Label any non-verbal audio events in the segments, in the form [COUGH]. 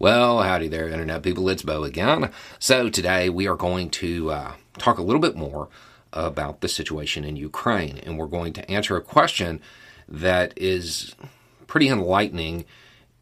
Well, howdy there, Internet people. It's Beau again. So, today we are going to uh, talk a little bit more about the situation in Ukraine, and we're going to answer a question that is pretty enlightening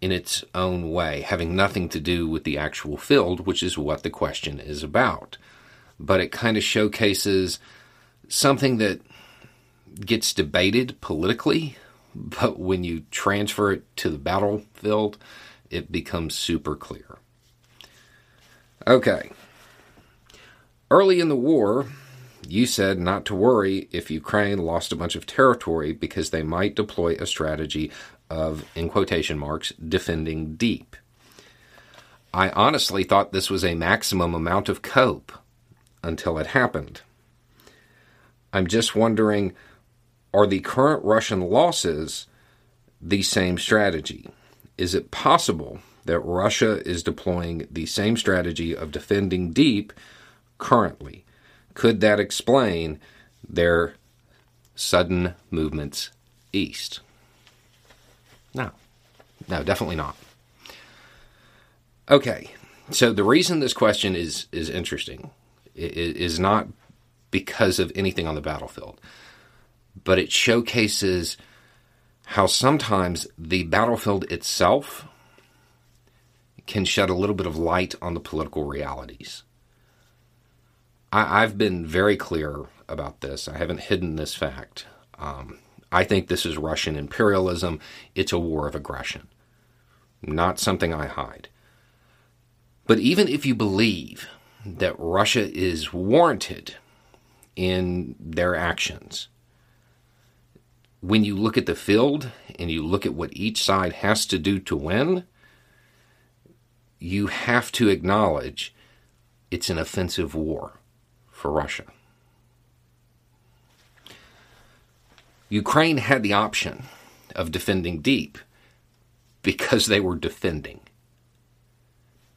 in its own way, having nothing to do with the actual field, which is what the question is about. But it kind of showcases something that gets debated politically, [LAUGHS] but when you transfer it to the battlefield, it becomes super clear. Okay. Early in the war, you said not to worry if Ukraine lost a bunch of territory because they might deploy a strategy of, in quotation marks, defending deep. I honestly thought this was a maximum amount of cope until it happened. I'm just wondering are the current Russian losses the same strategy? Is it possible that Russia is deploying the same strategy of defending deep currently? Could that explain their sudden movements east? No. No, definitely not. Okay. So the reason this question is is interesting is not because of anything on the battlefield, but it showcases how sometimes the battlefield itself can shed a little bit of light on the political realities. I, have been very clear about this. I haven't hidden this fact. Um, I think this is Russian imperialism. It's a war of aggression, not something I hide. But even if you believe that Russia is warranted in their actions, when you look at the field and you look at what each side has to do to win, you have to acknowledge it's an offensive war for Russia. Ukraine had the option of defending deep because they were defending.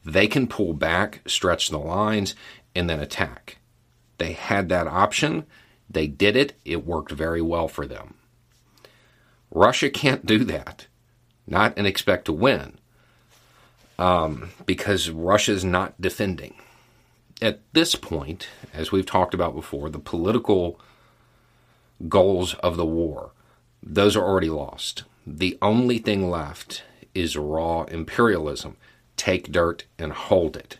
They can pull back, stretch the lines, and then attack. They had that option. They did it. It worked very well for them. Russia can't do that, not and expect to win, um, because Russia's not defending. At this point, as we've talked about before, the political goals of the war, those are already lost. The only thing left is raw imperialism. Take dirt and hold it.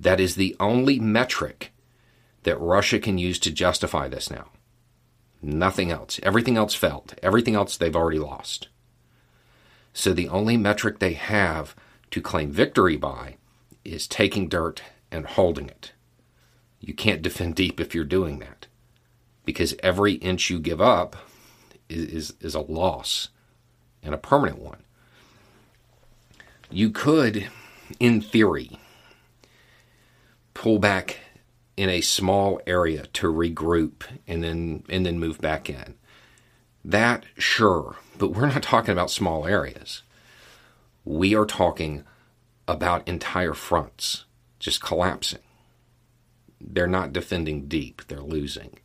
That is the only metric that Russia can use to justify this now. Nothing else. Everything else failed. Everything else they've already lost. So the only metric they have to claim victory by is taking dirt and holding it. You can't defend deep if you're doing that because every inch you give up is, is, is a loss and a permanent one. You could, in theory, pull back in a small area to regroup and then and then move back in. That sure, but we're not talking about small areas. We are talking about entire fronts just collapsing. They're not defending deep, they're losing.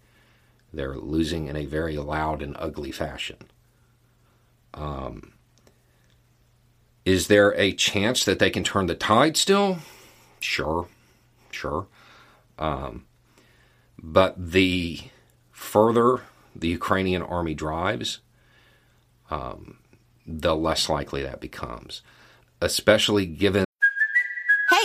They're losing in a very loud and ugly fashion. Um, is there a chance that they can turn the tide still? Sure, sure. Um, but the further the Ukrainian army drives, um, the less likely that becomes, especially given.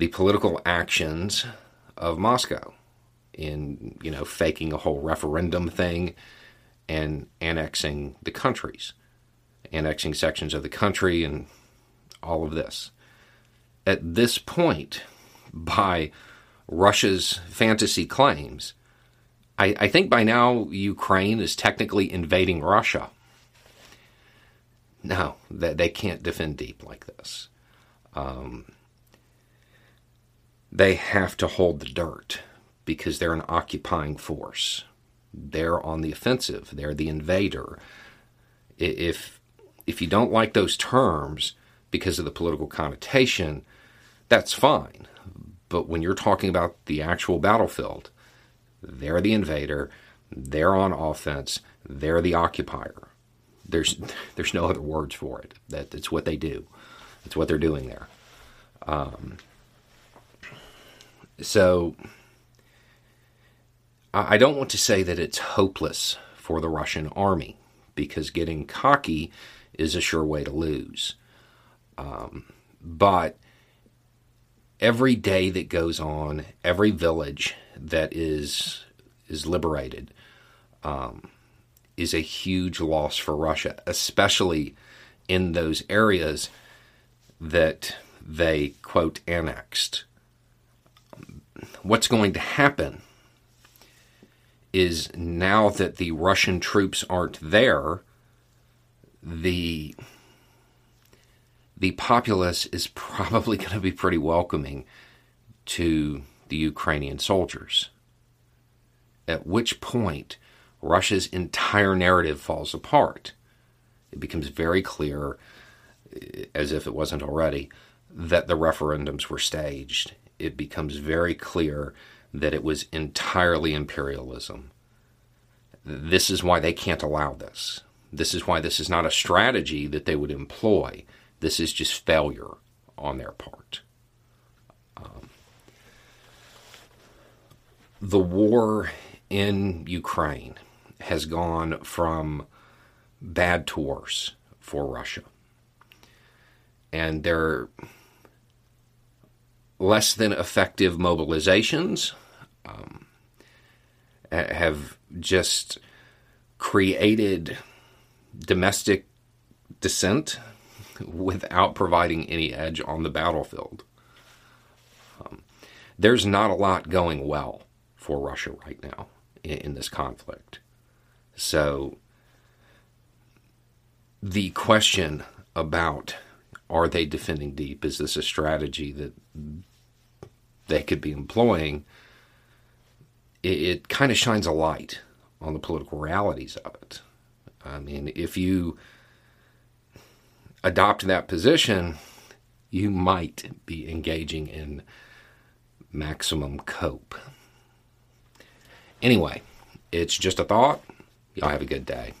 the political actions of Moscow in, you know, faking a whole referendum thing and annexing the countries, annexing sections of the country and all of this. At this point, by Russia's fantasy claims, I, I think by now Ukraine is technically invading Russia. No, they, they can't defend deep like this. Um, they have to hold the dirt because they're an occupying force. They're on the offensive. They're the invader. If if you don't like those terms because of the political connotation, that's fine. But when you're talking about the actual battlefield, they're the invader, they're on offense, they're the occupier. There's [LAUGHS] there's no other words for it. That it's what they do. It's what they're doing there. Um, so I don't want to say that it's hopeless for the Russian army because getting cocky is a sure way to lose. Um, but every day that goes on, every village that is is liberated, um, is a huge loss for Russia, especially in those areas that they quote annexed. What's going to happen is now that the Russian troops aren't there, the the populace is [LAUGHS] probably going to be pretty welcoming to the Ukrainian soldiers. At which point, Russia's entire narrative falls apart. It becomes very clear, eh, as if it wasn't already, that the referendums were staged. It becomes very clear that it was entirely imperialism. This is why they can't allow this. This is why this is not a strategy that they would employ. This is just failure on their part. Um, the war in Ukraine has gone from bad to worse for Russia. And their less than effective mobilizations um, have just created domestic dissent without providing any edge on the battlefield. Um, there's not a lot going well for Russia right now in, in this conflict. So, the question about are they defending deep? Is this a strategy that they could be employing? It, it kind of shines a light on the political realities of it. I mean, if you adopt that position, you might be engaging in maximum cope. Anyway, it's just a thought. Y'all have a good day.